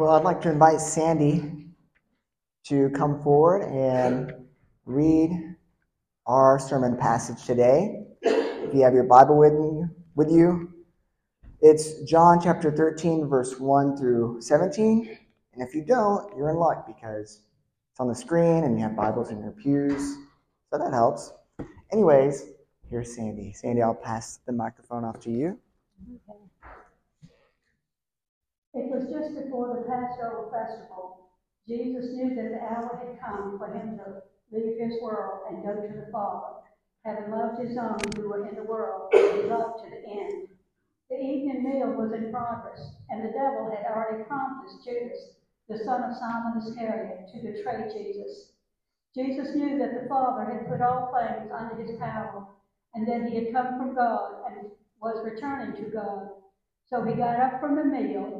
Well, I'd like to invite Sandy to come forward and read our sermon passage today. If you have your Bible with, me, with you, it's John chapter 13, verse 1 through 17. And if you don't, you're in luck because it's on the screen and you have Bibles in your pews. So that helps. Anyways, here's Sandy. Sandy, I'll pass the microphone off to you. Okay. It was just before the Passover festival. Jesus knew that the hour had come for him to leave his world and go to the Father. Having loved his own who were in the world, he loved to the end. The evening meal was in progress, and the devil had already promised Judas, the son of Simon Iscariot, to betray Jesus. Jesus knew that the Father had put all things under his power, and that he had come from God and was returning to God. So he got up from the meal,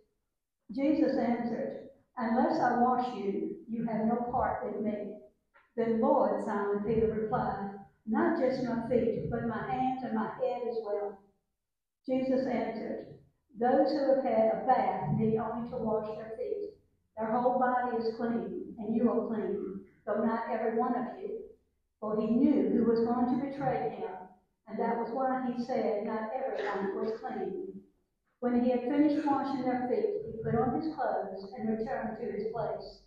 Jesus answered, Unless I wash you, you have no part with me. Then, Lord, Simon Peter replied, Not just my feet, but my hands and my head as well. Jesus answered, Those who have had a bath need only to wash their feet. Their whole body is clean, and you are clean, though not every one of you. For he knew who was going to betray him, and that was why he said, Not everyone was clean. When he had finished washing their feet, he put on his clothes and returned to his place.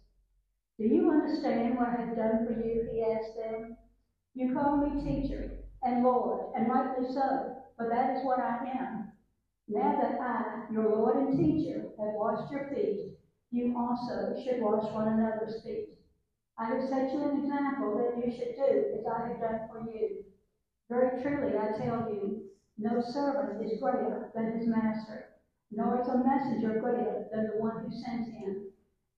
Do you understand what I have done for you? He asked them. You call me teacher and Lord, and rightly so, for that is what I am. Now that I, your Lord and teacher, have washed your feet, you also should wash one another's feet. I have set you an example that you should do as I have done for you. Very truly, I tell you, no servant is greater than his master, nor is a messenger greater than the one who sent him.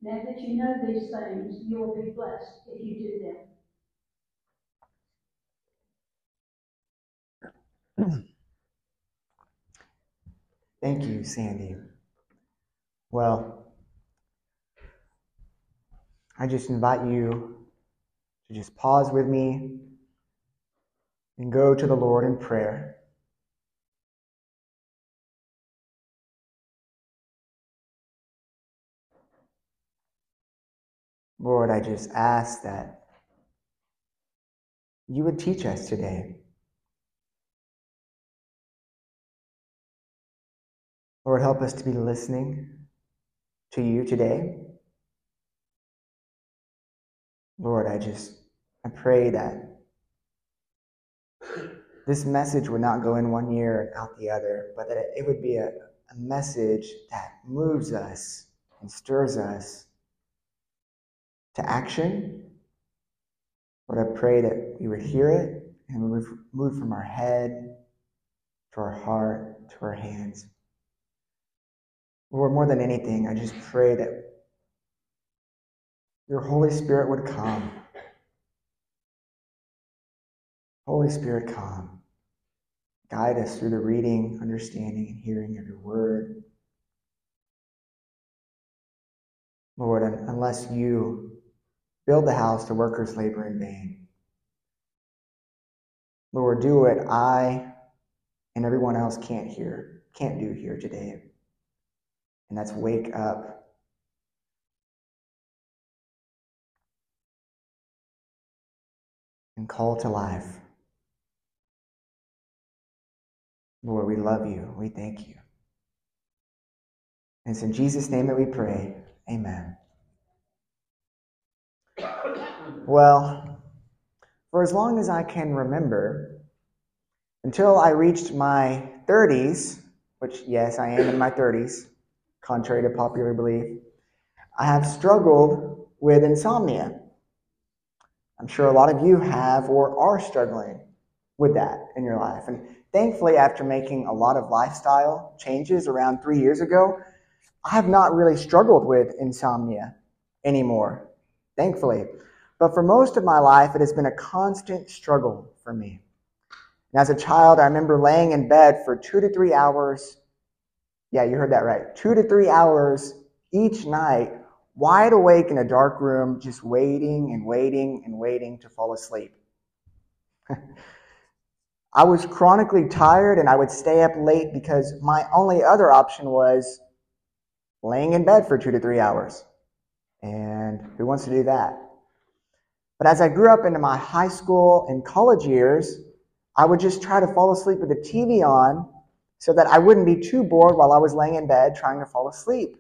Now that you know these things, you will be blessed if you do them. Thank you, Sandy. Well, I just invite you to just pause with me and go to the Lord in prayer. Lord, I just ask that you would teach us today. Lord, help us to be listening to you today. Lord, I just I pray that this message would not go in one ear and out the other, but that it would be a, a message that moves us and stirs us to action. Lord, I pray that we would hear it and move, move from our head to our heart to our hands. Lord, more than anything, I just pray that your Holy Spirit would come. Holy Spirit, come. Guide us through the reading, understanding, and hearing of your word. Lord, unless you Build the house, the workers labor in vain. Lord, do what I and everyone else can't hear, can't do here today. And that's wake up. And call to life. Lord, we love you. We thank you. And it's in Jesus' name that we pray. Amen. Well, for as long as I can remember, until I reached my 30s, which, yes, I am in my 30s, contrary to popular belief, I have struggled with insomnia. I'm sure a lot of you have or are struggling with that in your life. And thankfully, after making a lot of lifestyle changes around three years ago, I have not really struggled with insomnia anymore, thankfully. But for most of my life, it has been a constant struggle for me. And as a child, I remember laying in bed for two to three hours. Yeah, you heard that right. Two to three hours each night, wide awake in a dark room, just waiting and waiting and waiting to fall asleep. I was chronically tired and I would stay up late because my only other option was laying in bed for two to three hours. And who wants to do that? But as I grew up into my high school and college years, I would just try to fall asleep with the TV on so that I wouldn't be too bored while I was laying in bed trying to fall asleep.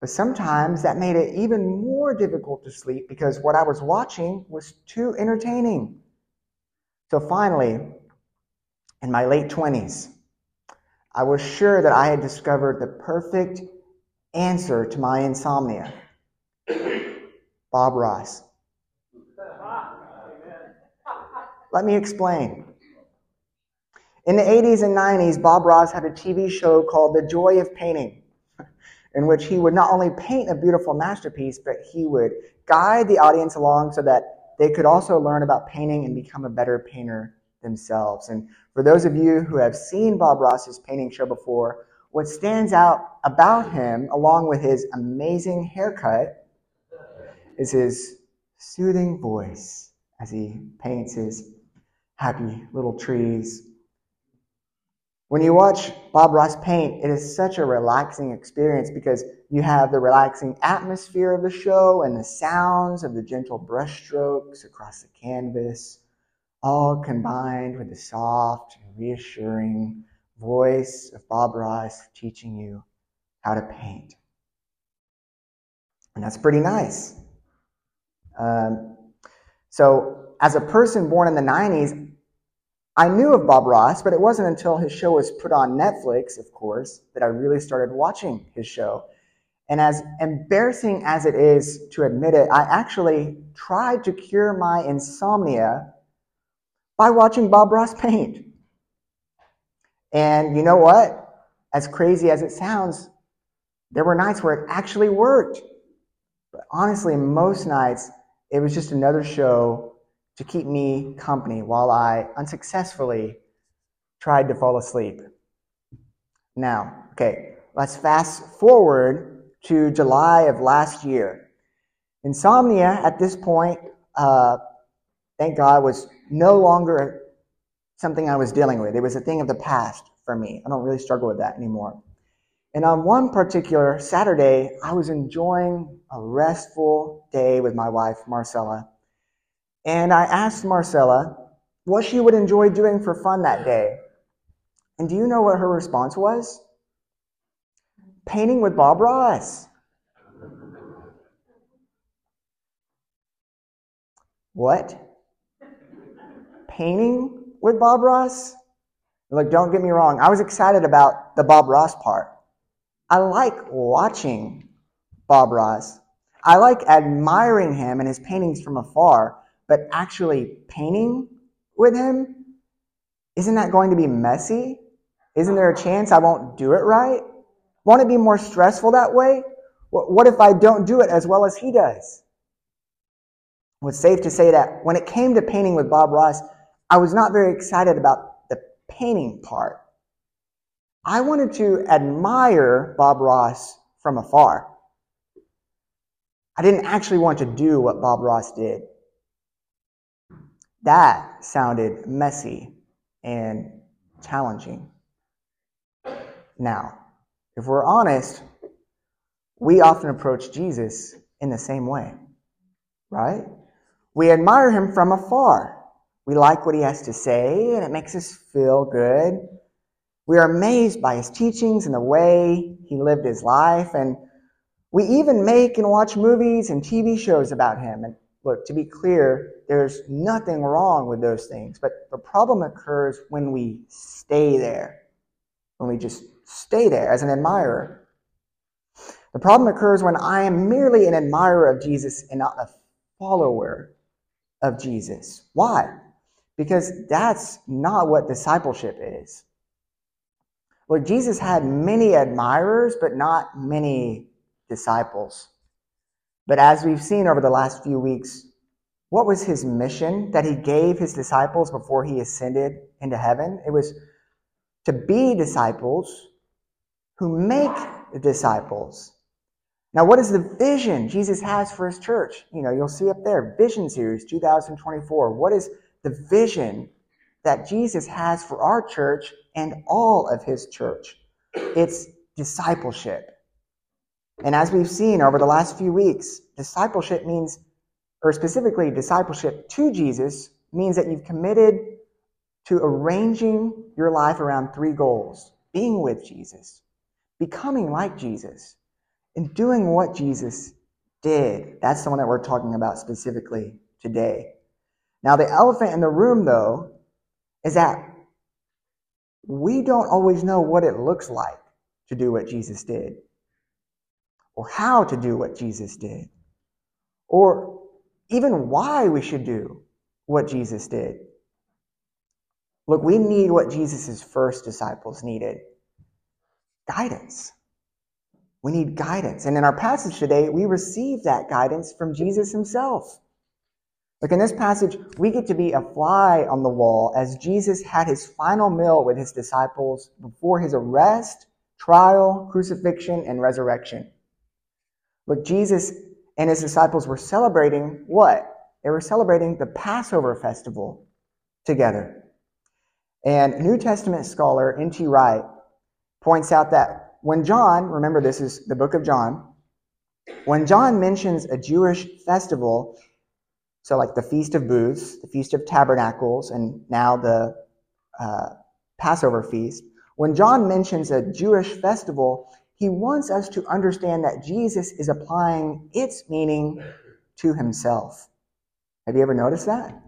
But sometimes that made it even more difficult to sleep because what I was watching was too entertaining. So finally, in my late 20s, I was sure that I had discovered the perfect answer to my insomnia Bob Ross. Let me explain. In the 80s and 90s, Bob Ross had a TV show called The Joy of Painting, in which he would not only paint a beautiful masterpiece, but he would guide the audience along so that they could also learn about painting and become a better painter themselves. And for those of you who have seen Bob Ross's painting show before, what stands out about him, along with his amazing haircut, is his soothing voice as he paints his happy little trees. When you watch Bob Ross paint, it is such a relaxing experience because you have the relaxing atmosphere of the show and the sounds of the gentle brushstrokes across the canvas, all combined with the soft and reassuring voice of Bob Ross teaching you how to paint. And that's pretty nice. Um, so, as a person born in the 90s, I knew of Bob Ross, but it wasn't until his show was put on Netflix, of course, that I really started watching his show. And as embarrassing as it is to admit it, I actually tried to cure my insomnia by watching Bob Ross paint. And you know what? As crazy as it sounds, there were nights where it actually worked. But honestly, most nights, it was just another show to keep me company while I unsuccessfully tried to fall asleep. Now, okay, let's fast forward to July of last year. Insomnia at this point, uh, thank God, was no longer something I was dealing with. It was a thing of the past for me. I don't really struggle with that anymore. And on one particular Saturday, I was enjoying a restful day with my wife, Marcella. And I asked Marcella what she would enjoy doing for fun that day. And do you know what her response was? Painting with Bob Ross. What? Painting with Bob Ross? Look, don't get me wrong. I was excited about the Bob Ross part. I like watching Bob Ross. I like admiring him and his paintings from afar, but actually painting with him, isn't that going to be messy? Isn't there a chance I won't do it right? Won't it be more stressful that way? What if I don't do it as well as he does? Well, it's safe to say that when it came to painting with Bob Ross, I was not very excited about the painting part. I wanted to admire Bob Ross from afar. I didn't actually want to do what Bob Ross did. That sounded messy and challenging. Now, if we're honest, we often approach Jesus in the same way, right? We admire him from afar. We like what he has to say, and it makes us feel good. We are amazed by his teachings and the way he lived his life, and we even make and watch movies and TV shows about him. And look, to be clear, there's nothing wrong with those things, but the problem occurs when we stay there, when we just stay there as an admirer. The problem occurs when I am merely an admirer of Jesus and not a follower of Jesus. Why? because that's not what discipleship is. Look, Jesus had many admirers, but not many disciples. But as we've seen over the last few weeks, what was his mission that he gave his disciples before he ascended into heaven? It was to be disciples who make disciples. Now, what is the vision Jesus has for his church? You know, you'll see up there, Vision Series 2024. What is the vision that Jesus has for our church and all of his church? It's discipleship. And as we've seen over the last few weeks, discipleship means, or specifically discipleship to Jesus, means that you've committed to arranging your life around three goals being with Jesus, becoming like Jesus, and doing what Jesus did. That's the one that we're talking about specifically today. Now, the elephant in the room, though, is that we don't always know what it looks like to do what Jesus did, or how to do what Jesus did, or even why we should do what Jesus did. Look, we need what Jesus' first disciples needed guidance. We need guidance. And in our passage today, we receive that guidance from Jesus himself. Look, in this passage, we get to be a fly on the wall as Jesus had his final meal with his disciples before his arrest, trial, crucifixion, and resurrection. Look, Jesus and his disciples were celebrating what? They were celebrating the Passover festival together. And New Testament scholar N.T. Wright points out that when John, remember this is the book of John, when John mentions a Jewish festival, so like the Feast of Booths, the Feast of Tabernacles, and now the uh, Passover feast, when John mentions a Jewish festival, he wants us to understand that Jesus is applying its meaning to himself. Have you ever noticed that?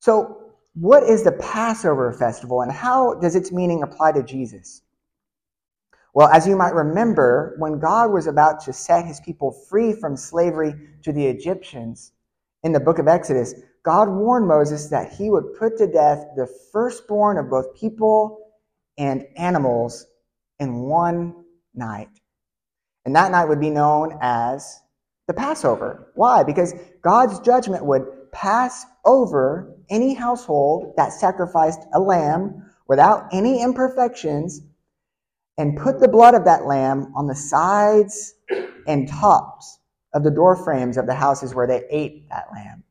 So what is the Passover festival and how does its meaning apply to Jesus? Well, as you might remember, when God was about to set his people free from slavery to the Egyptians in the book of Exodus, God warned Moses that he would put to death the firstborn of both people and animals in one night. And that night would be known as the Passover. Why? Because God's judgment would pass over any household that sacrificed a lamb without any imperfections and put the blood of that lamb on the sides and tops of the door frames of the houses where they ate that lamb.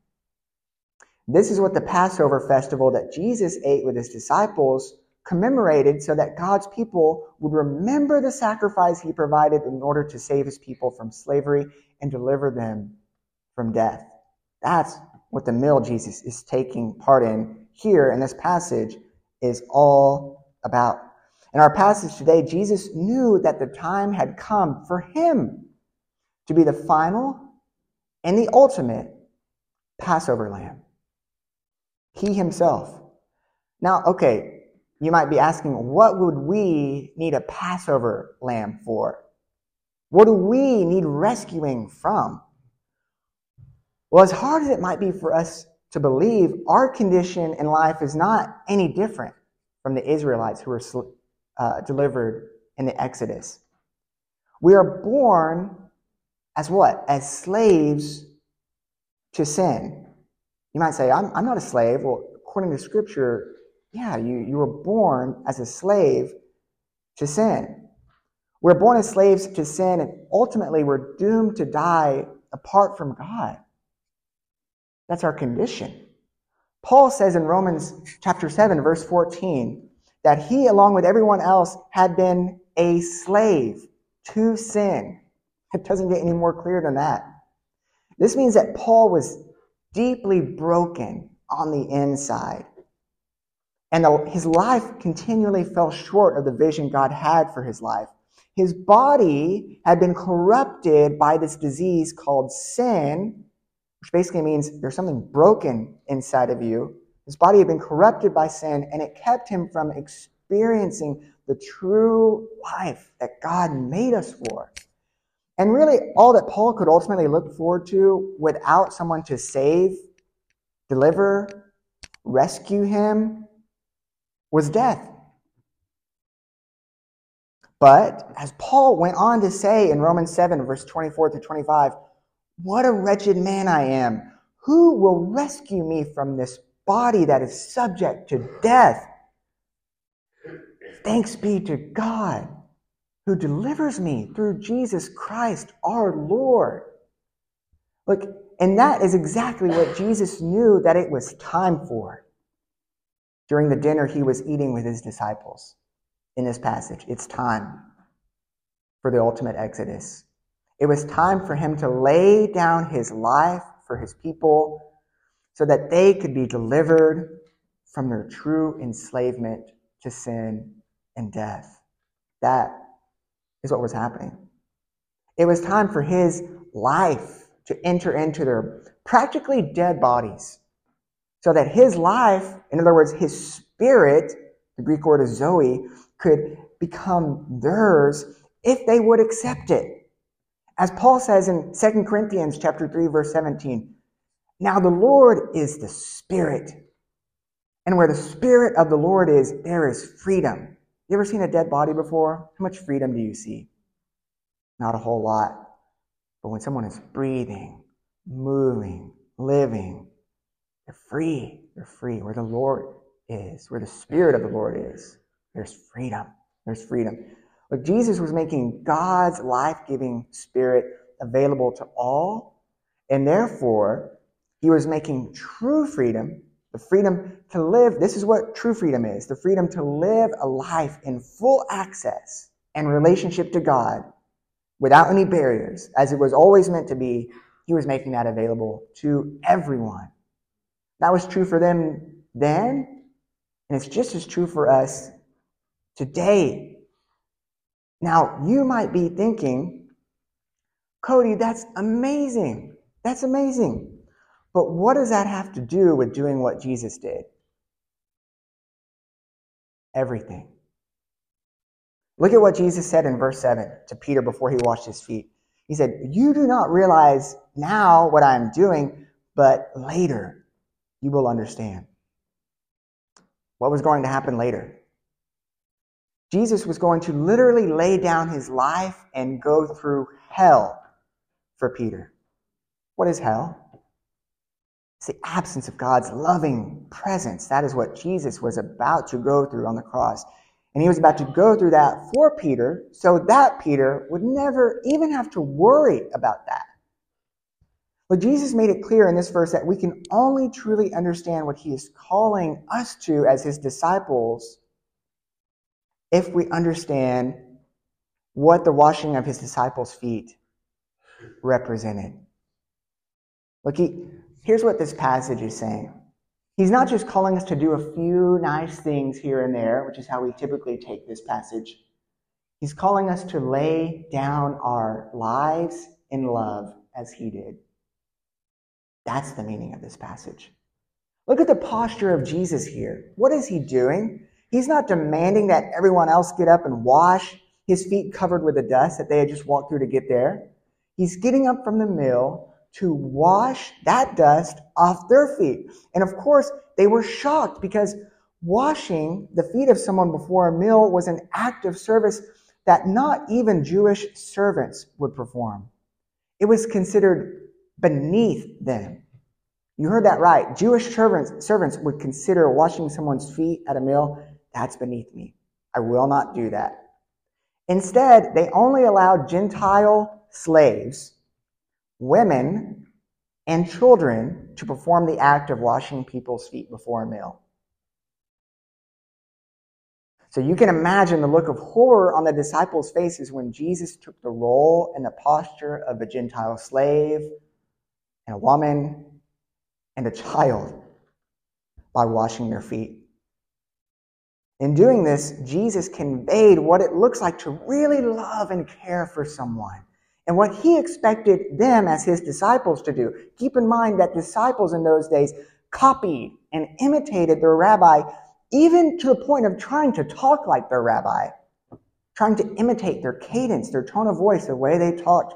This is what the Passover festival that Jesus ate with his disciples commemorated so that God's people would remember the sacrifice he provided in order to save his people from slavery and deliver them from death. That's what the meal Jesus is taking part in here in this passage is all about. In our passage today, Jesus knew that the time had come for him to be the final and the ultimate Passover lamb. He himself. Now, okay, you might be asking, what would we need a Passover lamb for? What do we need rescuing from? Well, as hard as it might be for us to believe, our condition in life is not any different from the Israelites who were uh, delivered in the Exodus. We are born as what? As slaves to sin. You might say, I'm, I'm not a slave. Well, according to Scripture, yeah, you, you were born as a slave to sin. We're born as slaves to sin, and ultimately we're doomed to die apart from God. That's our condition. Paul says in Romans chapter 7, verse 14, that he, along with everyone else, had been a slave to sin. It doesn't get any more clear than that. This means that Paul was deeply broken on the inside. And his life continually fell short of the vision God had for his life. His body had been corrupted by this disease called sin, which basically means there's something broken inside of you. His body had been corrupted by sin, and it kept him from experiencing the true life that God made us for. And really, all that Paul could ultimately look forward to without someone to save, deliver, rescue him was death. But as Paul went on to say in Romans 7, verse 24 to 25, what a wretched man I am. Who will rescue me from this body that is subject to death? Thanks be to God who delivers me through Jesus Christ our Lord. Look, and that is exactly what Jesus knew that it was time for during the dinner he was eating with his disciples in this passage. It's time for the ultimate exodus. It was time for him to lay down his life for his people so that they could be delivered from their true enslavement to sin and death. That is what was happening. It was time for his life to enter into their practically dead bodies so that his life, in other words, his spirit, the Greek word is zoe, could become theirs if they would accept it. As Paul says in 2 Corinthians chapter 3 verse 17, now the Lord is the spirit. And where the spirit of the Lord is, there is freedom. You ever seen a dead body before? How much freedom do you see? Not a whole lot. But when someone is breathing, moving, living, they're free. You're free. Where the Lord is, where the Spirit of the Lord is, there's freedom. There's freedom. But Jesus was making God's life giving Spirit available to all, and therefore, he was making true freedom, the freedom to live. This is what true freedom is the freedom to live a life in full access and relationship to God without any barriers, as it was always meant to be. He was making that available to everyone. That was true for them then, and it's just as true for us today. Now, you might be thinking, Cody, that's amazing. That's amazing. But what does that have to do with doing what Jesus did? Everything. Look at what Jesus said in verse 7 to Peter before he washed his feet. He said, You do not realize now what I am doing, but later you will understand. What was going to happen later? Jesus was going to literally lay down his life and go through hell for Peter. What is hell? It's the absence of God's loving presence. That is what Jesus was about to go through on the cross. And he was about to go through that for Peter so that Peter would never even have to worry about that. But Jesus made it clear in this verse that we can only truly understand what he is calling us to as his disciples if we understand what the washing of his disciples' feet represented. Look, he, here's what this passage is saying. He's not just calling us to do a few nice things here and there, which is how we typically take this passage. He's calling us to lay down our lives in love as he did. That's the meaning of this passage. Look at the posture of Jesus here. What is he doing? He's not demanding that everyone else get up and wash his feet covered with the dust that they had just walked through to get there. He's getting up from the mill to wash that dust off their feet. And of course, they were shocked because washing the feet of someone before a meal was an act of service that not even Jewish servants would perform. It was considered beneath them. You heard that right. Jewish servants, servants would consider washing someone's feet at a meal that's beneath me. I will not do that. Instead, they only allowed Gentile slaves, women, and children to perform the act of washing people's feet before a meal. So you can imagine the look of horror on the disciples' faces when Jesus took the role and the posture of a Gentile slave and a woman and a child by washing their feet. In doing this, Jesus conveyed what it looks like to really love and care for someone and what he expected them as his disciples to do. Keep in mind that disciples in those days copied and imitated their rabbi, even to the point of trying to talk like their rabbi, trying to imitate their cadence, their tone of voice, the way they talked.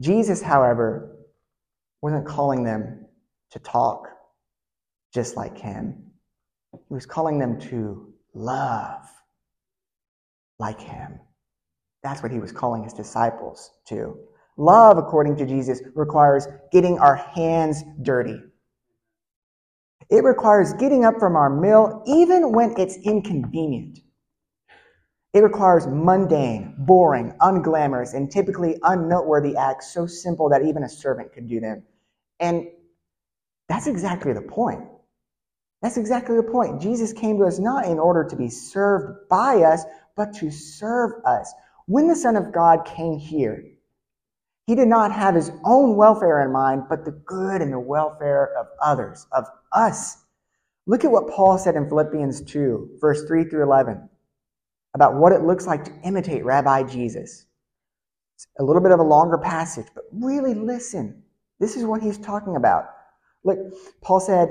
Jesus, however, wasn't calling them to talk just like him. He was calling them to love. like him. That's what he was calling his disciples to. Love, according to Jesus, requires getting our hands dirty. It requires getting up from our meal even when it's inconvenient. It requires mundane, boring, unglamorous, and typically unnoteworthy acts so simple that even a servant could do them. And that's exactly the point. That's exactly the point. Jesus came to us not in order to be served by us, but to serve us. When the Son of God came here, he did not have his own welfare in mind, but the good and the welfare of others, of us. Look at what Paul said in Philippians 2, verse 3 through 11, about what it looks like to imitate Rabbi Jesus. It's a little bit of a longer passage, but really listen. This is what he's talking about. Look, Paul said,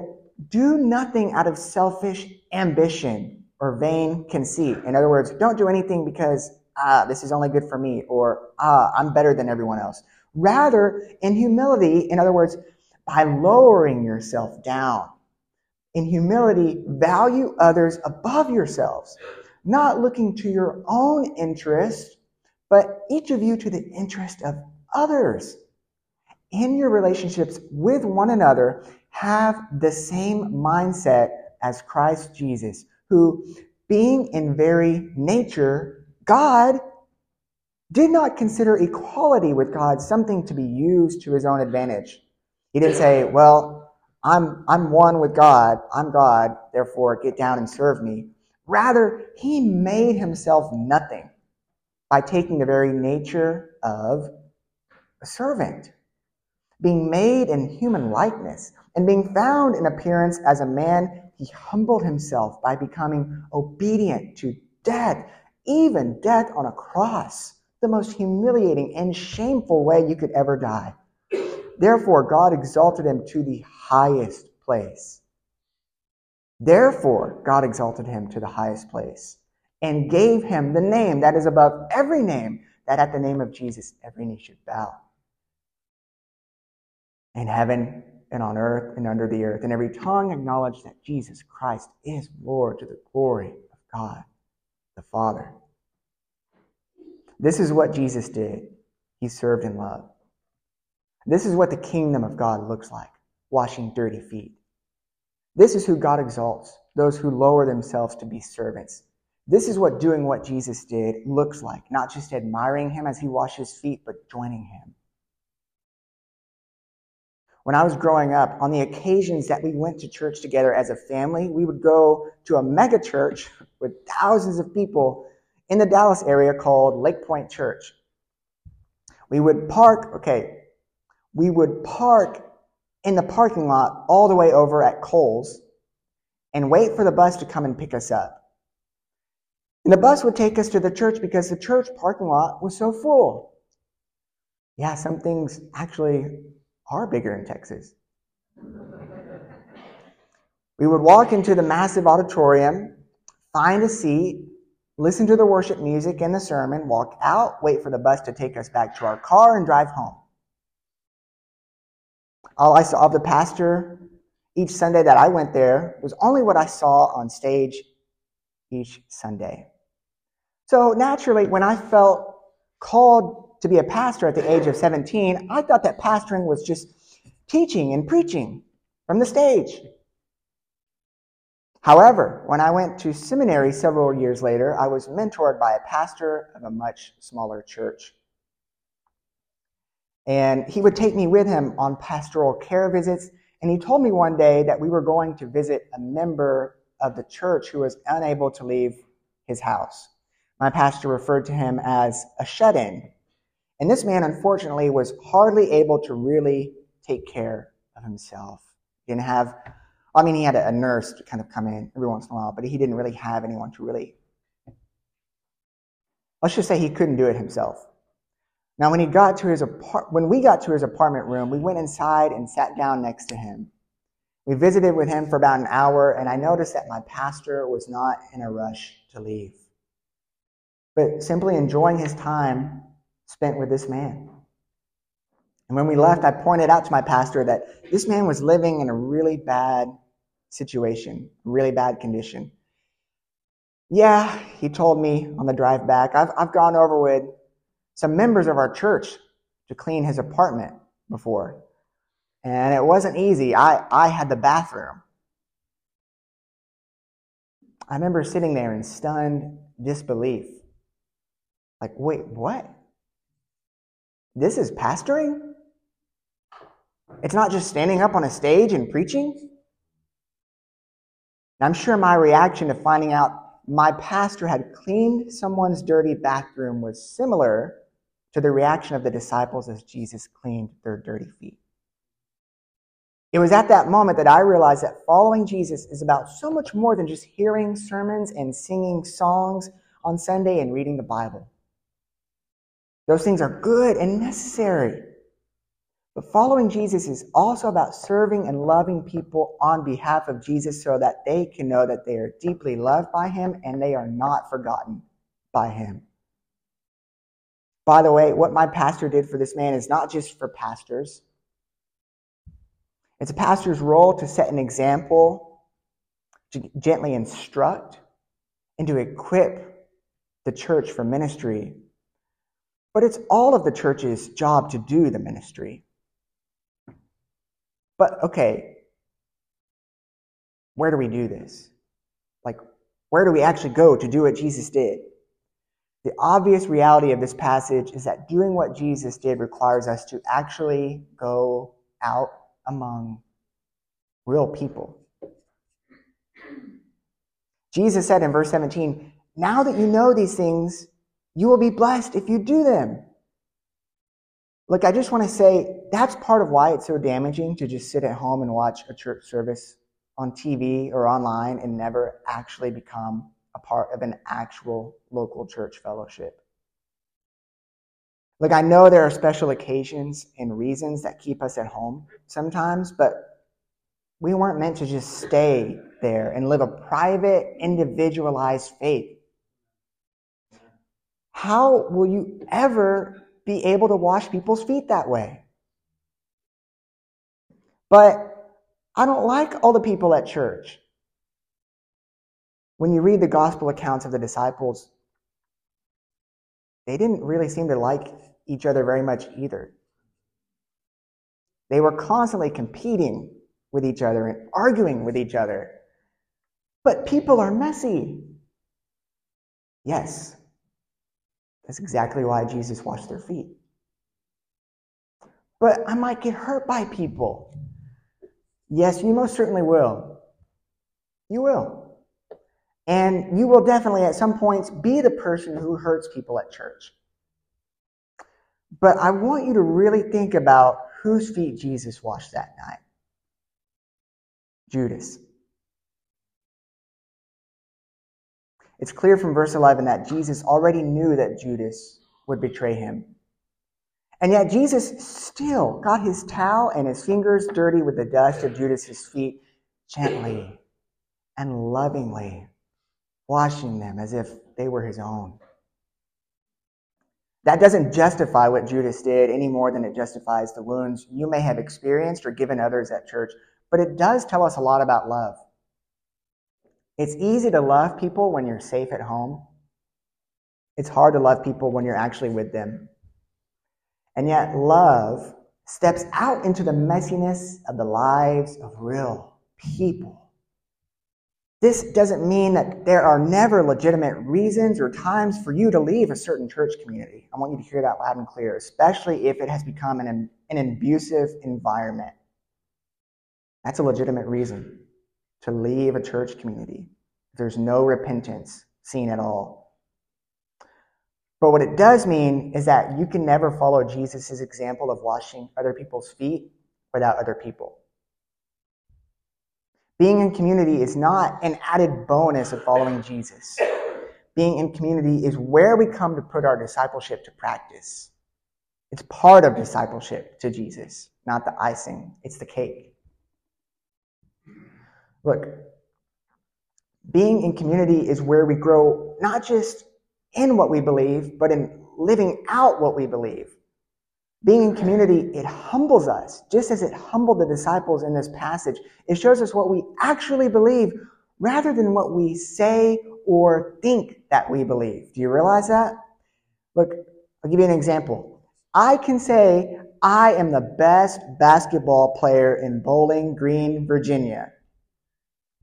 Do nothing out of selfish ambition or vain conceit. In other words, don't do anything because ah, this is only good for me, or ah, I'm better than everyone else. Rather, in humility, in other words, by lowering yourself down. In humility, value others above yourselves, not looking to your own interest, but each of you to the interest of others. In your relationships with one another, have the same mindset as Christ Jesus, who, being in very nature God did not consider equality with God something to be used to his own advantage. He didn't say, well, I'm, I'm one with God. I'm God. Therefore, get down and serve me. Rather, he made himself nothing by taking the very nature of a servant, being made in human likeness, and being found in appearance as a man, he humbled himself by becoming obedient to death, even death on a cross, the most humiliating and shameful way you could ever die. Therefore, God exalted him to the highest place. Therefore, God exalted him to the highest place and gave him the name that is above every name, that at the name of Jesus every knee should bow. In heaven and on earth and under the earth, and every tongue acknowledge that Jesus Christ is Lord to the glory of God the Father. This is what Jesus did. He served in love. This is what the kingdom of God looks like washing dirty feet. This is who God exalts, those who lower themselves to be servants. This is what doing what Jesus did looks like, not just admiring him as he washes feet, but joining him. When I was growing up, on the occasions that we went to church together as a family, we would go to a mega church with thousands of people in the Dallas area called Lakepointe Church. We would park, okay, we would park in the parking lot all the way over at Kohl's and wait for the bus to come and pick us up. And the bus would take us to the church because the church parking lot was so full. Yeah, some things actually are bigger in Texas. we would walk into the massive auditorium, find a seat, listen to the worship music and the sermon, walk out, wait for the bus to take us back to our car, and drive home. All I saw of the pastor each Sunday that I went there was only what I saw on stage each Sunday. So naturally, when I felt called to be a pastor at the age of 17, I thought that pastoring was just teaching and preaching from the stage. However, when I went to seminary several years later, I was mentored by a pastor of a much smaller church. And he would take me with him on pastoral care visits. And he told me one day that we were going to visit a member of the church who was unable to leave his house. My pastor referred to him as a shut in. And this man, unfortunately, was hardly able to really take care of himself. He didn't have I mean, he had a nurse to kind of come in every once in a while, but he didn't really have anyone to really. Let's just say he couldn't do it himself. Now, when he got to his apart- when we got to his apartment room, we went inside and sat down next to him. We visited with him for about an hour, and I noticed that my pastor was not in a rush to leave, but simply enjoying his time spent with this man. And when we left, I pointed out to my pastor that this man was living in a really bad situation, really bad condition. Yeah, he told me on the drive back. I've, I've gone over with some members of our church to clean his apartment before. And it wasn't easy. I, I had the bathroom. I remember sitting there in stunned disbelief. Like, wait, what? This is pastoring? It's not just standing up on a stage and preaching? I'm sure my reaction to finding out my pastor had cleaned someone's dirty bathroom was similar to the reaction of the disciples as Jesus cleaned their dirty feet. It was at that moment that I realized that following Jesus is about so much more than just hearing sermons and singing songs on Sunday and reading the Bible. Those things are good and necessary. But following Jesus is also about serving and loving people on behalf of Jesus so that they can know that they are deeply loved by him and they are not forgotten by him. By the way, what my pastor did for this man is not just for pastors. It's a pastor's role to set an example, to gently instruct, and to equip the church for ministry. But it's all of the church's job to do the ministry. But okay, where do we do this? Like, where do we actually go to do what Jesus did? The obvious reality of this passage is that doing what Jesus did requires us to actually go out among real people. Jesus said in verse 17, Now that you know these things, you will be blessed if you do them. Look, I just want to say that's part of why it's so damaging to just sit at home and watch a church service on TV or online and never actually become a part of an actual local church fellowship. Look, I know there are special occasions and reasons that keep us at home sometimes, but we weren't meant to just stay there and live a private, individualized faith. How will you ever be able to wash people's feet that way. But I don't like all the people at church. When you read the gospel accounts of the disciples, they didn't really seem to like each other very much either. They were constantly competing with each other and arguing with each other. But people are messy. Yes, that's exactly why Jesus washed their feet. But I might get hurt by people. Yes, you most certainly will. You will. And you will definitely, at some points, be the person who hurts people at church. But I want you to really think about whose feet Jesus washed that night Judas. It's clear from verse 11 that Jesus already knew that Judas would betray him. And yet Jesus still got his towel and his fingers dirty with the dust of Judas's feet, gently and lovingly washing them as if they were his own. That doesn't justify what Judas did any more than it justifies the wounds you may have experienced or given others at church, but it does tell us a lot about love. It's easy to love people when you're safe at home. It's hard to love people when you're actually with them. And yet, love steps out into the messiness of the lives of real people. This doesn't mean that there are never legitimate reasons or times for you to leave a certain church community. I want you to hear that loud and clear, especially if it has become an, an abusive environment. That's a legitimate reason to leave a church community. There's no repentance seen at all. But what it does mean is that you can never follow Jesus' example of washing other people's feet without other people. Being in community is not an added bonus of following Jesus. Being in community is where we come to put our discipleship to practice. It's part of discipleship to Jesus, not the icing, it's the cake. Look, being in community is where we grow not just in what we believe, but in living out what we believe. Being in community, it humbles us, just as it humbled the disciples in this passage. It shows us what we actually believe rather than what we say or think that we believe. Do you realize that? Look, I'll give you an example. I can say I am the best basketball player in Bowling Green, Virginia.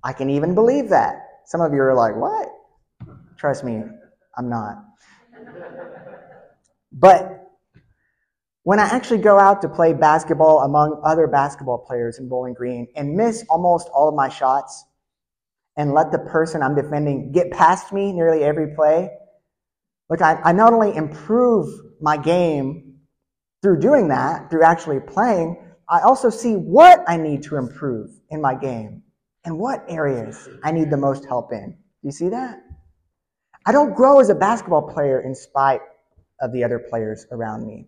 I can even believe that. Some of you are like, what? Trust me, I'm not. But when I actually go out to play basketball among other basketball players in Bowling Green and miss almost all of my shots and let the person I'm defending get past me nearly every play, look, I, I not only improve my game through doing that, through actually playing, I also see what I need to improve in my game and what areas I need the most help in. Do you see that? I don't grow as a basketball player in spite of the other players around me.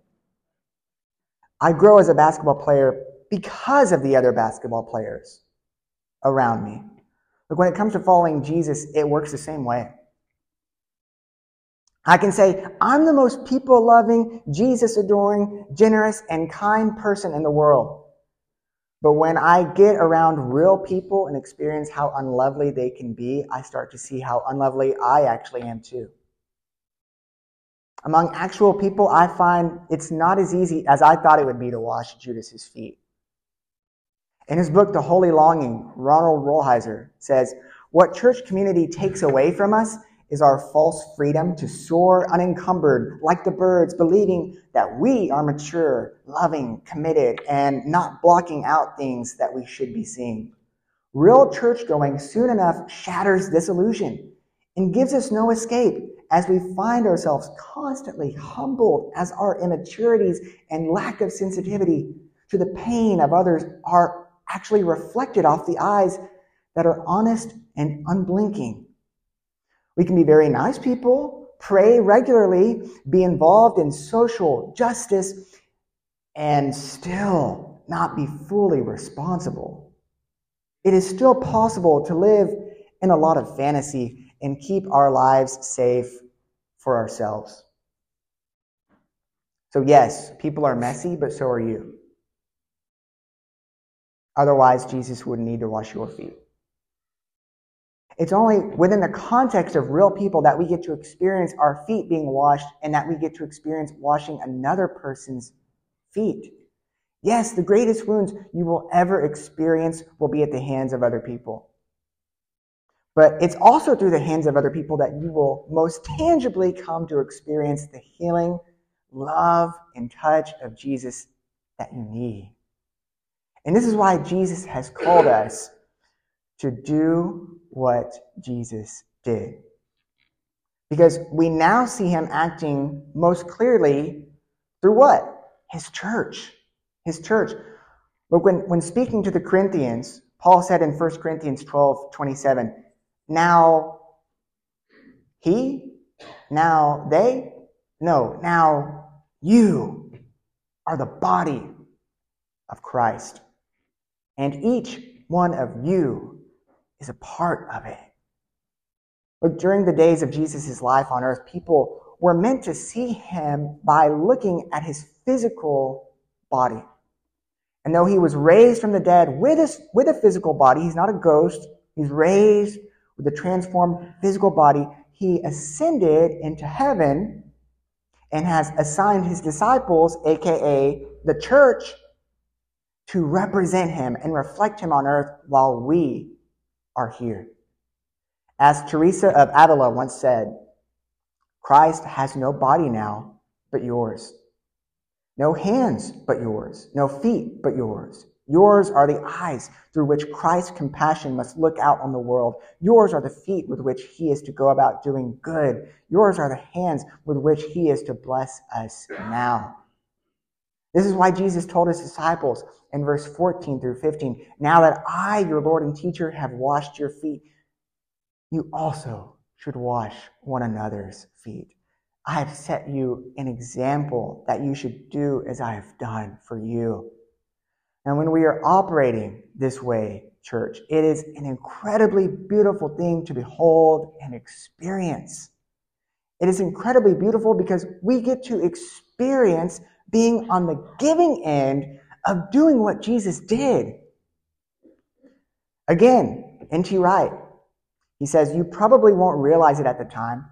I grow as a basketball player because of the other basketball players around me. But when it comes to following Jesus, it works the same way. I can say, I'm the most people loving, Jesus adoring, generous, and kind person in the world. But when I get around real people and experience how unlovely they can be, I start to see how unlovely I actually am too. Among actual people, I find it's not as easy as I thought it would be to wash Judas's feet. In his book, The Holy Longing, Ronald Rolheiser says, What church community takes away from us is our false freedom to soar unencumbered like the birds, believing that we are mature, loving, committed, and not blocking out things that we should be seeing. Real church going soon enough shatters this illusion and gives us no escape as we find ourselves constantly humbled as our immaturities and lack of sensitivity to the pain of others are actually reflected off the eyes that are honest and unblinking. We can be very nice people, pray regularly, be involved in social justice, and still not be fully responsible. It is still possible to live in a lot of fantasy and keep our lives safe for ourselves. So, yes, people are messy, but so are you. Otherwise, Jesus wouldn't need to wash your feet. It's only within the context of real people that we get to experience our feet being washed and that we get to experience washing another person's feet. Yes, the greatest wounds you will ever experience will be at the hands of other people. But it's also through the hands of other people that you will most tangibly come to experience the healing, love, and touch of Jesus that you need. And this is why Jesus has called us to do what Jesus did. Because we now see him acting most clearly through what? His church. His church. But when, when speaking to the Corinthians, Paul said in 1 Corinthians 12 27, now he, now they, no, now you are the body of Christ. And each one of you is a part of it. But during the days of Jesus' life on earth, people were meant to see him by looking at his physical body. And though he was raised from the dead with a, with a physical body, he's not a ghost, he's raised with a transformed physical body, he ascended into heaven and has assigned his disciples, aka the church, to represent him and reflect him on earth while we are here. As Teresa of Avila once said, Christ has no body now but yours, no hands but yours, no feet but yours. Yours are the eyes through which Christ's compassion must look out on the world. Yours are the feet with which he is to go about doing good. Yours are the hands with which he is to bless us now. This is why Jesus told his disciples in verse 14 through 15 Now that I, your Lord and teacher, have washed your feet, you also should wash one another's feet. I have set you an example that you should do as I have done for you. And when we are operating this way, church, it is an incredibly beautiful thing to behold and experience. It is incredibly beautiful because we get to experience being on the giving end of doing what Jesus did. Again, N.T. Wright He says, You probably won't realize it at the time.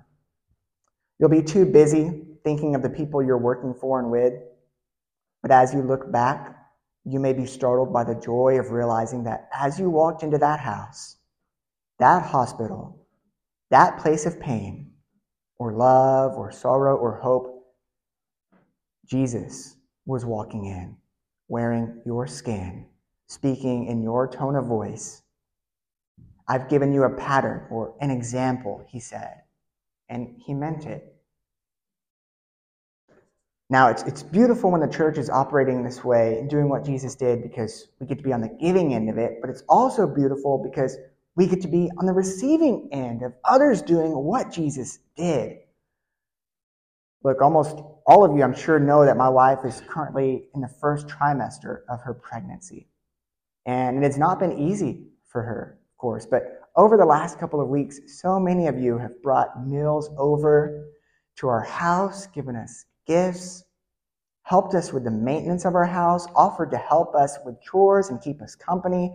You'll be too busy thinking of the people you're working for and with. But as you look back, you may be startled by the joy of realizing that as you walked into that house, that hospital, that place of pain, or love, or sorrow, or hope, Jesus was walking in, wearing your skin, speaking in your tone of voice. I've given you a pattern or an example, he said, and he meant it. Now, it's, it's beautiful when the church is operating this way and doing what Jesus did because we get to be on the giving end of it, but it's also beautiful because we get to be on the receiving end of others doing what Jesus did. Look, almost all of you, I'm sure, know that my wife is currently in the first trimester of her pregnancy. And it's not been easy for her, of course, but over the last couple of weeks, so many of you have brought meals over to our house, given us gifts, helped us with the maintenance of our house, offered to help us with chores and keep us company,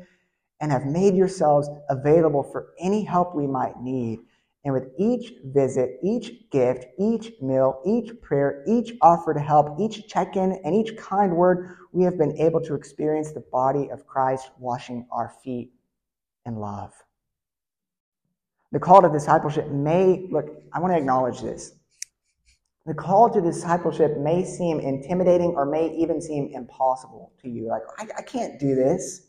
and have made yourselves available for any help we might need. And with each visit, each gift, each meal, each prayer, each offer to help, each check in, and each kind word, we have been able to experience the body of Christ washing our feet in love. The call to discipleship may, look, I want to acknowledge this. The call to discipleship may seem intimidating or may even seem impossible to you. Like, I, I can't do this.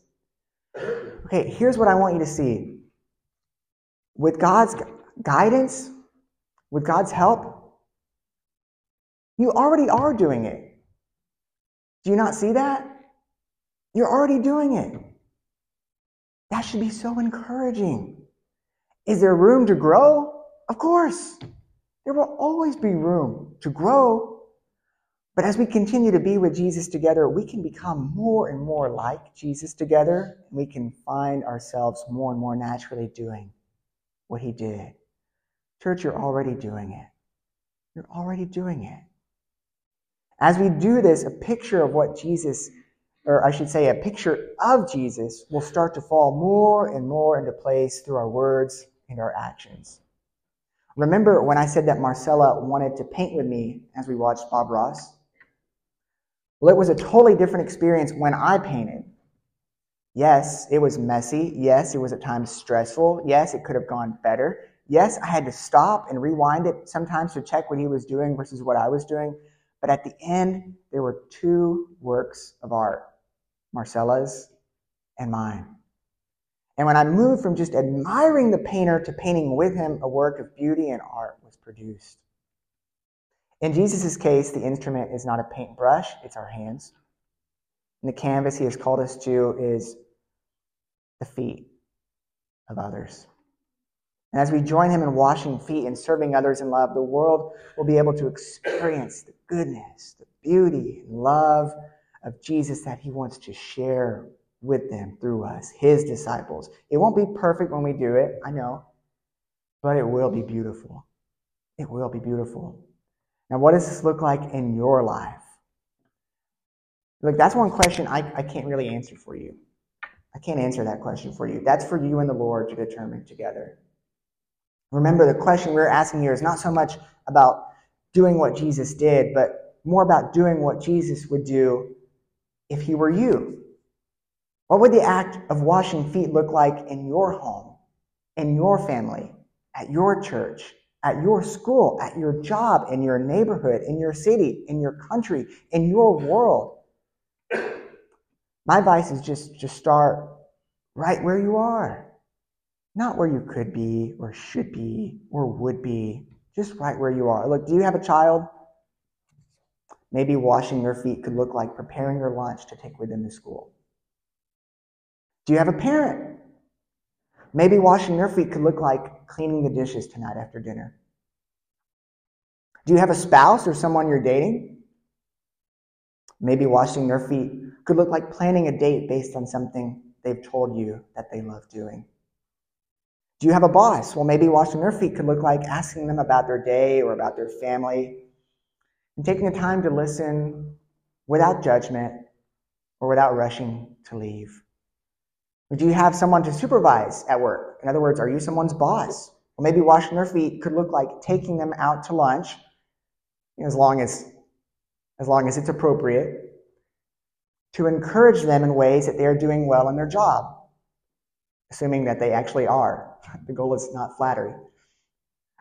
Okay, here's what I want you to see. With God's guidance, with God's help, you already are doing it. Do you not see that? You're already doing it. That should be so encouraging. Is there room to grow? Of course. There will always be room to grow. But as we continue to be with Jesus together, we can become more and more like Jesus together. We can find ourselves more and more naturally doing what he did. Church, you're already doing it. You're already doing it. As we do this, a picture of what Jesus, or I should say, a picture of Jesus, will start to fall more and more into place through our words and our actions. Remember when I said that Marcella wanted to paint with me as we watched Bob Ross? Well, it was a totally different experience when I painted. Yes, it was messy. Yes, it was at times stressful. Yes, it could have gone better. Yes, I had to stop and rewind it sometimes to check what he was doing versus what I was doing. But at the end, there were two works of art Marcella's and mine. And when I moved from just admiring the painter to painting with him, a work of beauty and art was produced. In Jesus' case, the instrument is not a paintbrush, it's our hands. And the canvas he has called us to is the feet of others. And as we join him in washing feet and serving others in love, the world will be able to experience the goodness, the beauty, and love of Jesus that he wants to share with them through us, his disciples. It won't be perfect when we do it, I know, but it will be beautiful. It will be beautiful. Now, what does this look like in your life? Look, that's one question I, I can't really answer for you. I can't answer that question for you. That's for you and the Lord to determine together. Remember, the question we're asking here is not so much about doing what Jesus did, but more about doing what Jesus would do if he were you. What would the act of washing feet look like in your home, in your family, at your church, at your school, at your job, in your neighborhood, in your city, in your country, in your world? My advice is just, just start right where you are. Not where you could be or should be or would be, just right where you are. Look, do you have a child? Maybe washing their feet could look like preparing your lunch to take with them to school. Do you have a parent? Maybe washing their feet could look like cleaning the dishes tonight after dinner. Do you have a spouse or someone you're dating? Maybe washing their feet could look like planning a date based on something they've told you that they love doing. Do you have a boss? Well, maybe washing their feet could look like asking them about their day or about their family and taking the time to listen without judgment or without rushing to leave. Or do you have someone to supervise at work? In other words, are you someone's boss? Well, maybe washing their feet could look like taking them out to lunch, as long as, as long as it's appropriate, to encourage them in ways that they are doing well in their job, assuming that they actually are. The goal is not flattery.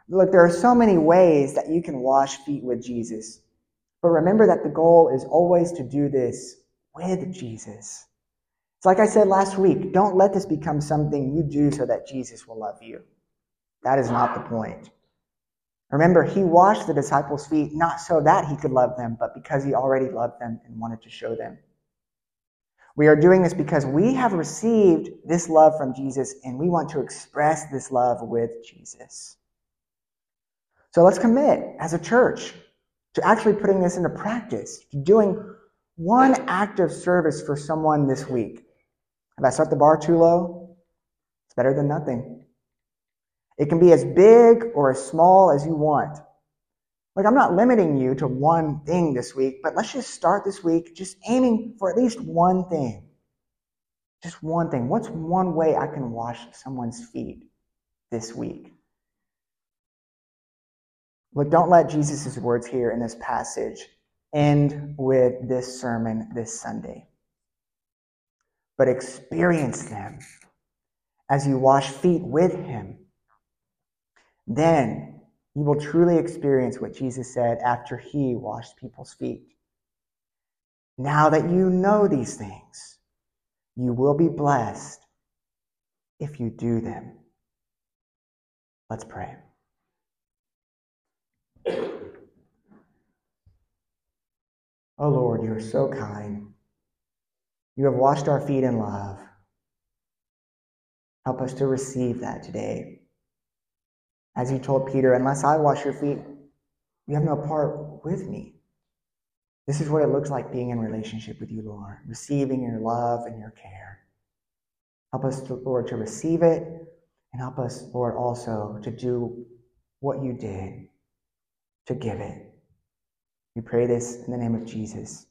Look, there are so many ways that you can wash feet with Jesus. But remember that the goal is always to do this with Jesus. It's like I said last week don't let this become something you do so that Jesus will love you. That is not the point. Remember, he washed the disciples' feet not so that he could love them, but because he already loved them and wanted to show them. We are doing this because we have received this love from Jesus and we want to express this love with Jesus. So let's commit as a church to actually putting this into practice, to doing one act of service for someone this week. If I set the bar too low, it's better than nothing. It can be as big or as small as you want. Like, I'm not limiting you to one thing this week, but let's just start this week just aiming for at least one thing. Just one thing. What's one way I can wash someone's feet this week? Look, don't let Jesus' words here in this passage end with this sermon this Sunday, but experience them as you wash feet with Him. Then you will truly experience what Jesus said after He washed people's feet. Now that you know these things, you will be blessed if you do them. Let's pray. Oh Lord, you are so kind. You have washed our feet in love. Help us to receive that today. As you told Peter, unless I wash your feet, you have no part with me. This is what it looks like being in relationship with you, Lord, receiving your love and your care. Help us, Lord, to receive it, and help us, Lord, also to do what you did, to give it. We pray this in the name of Jesus.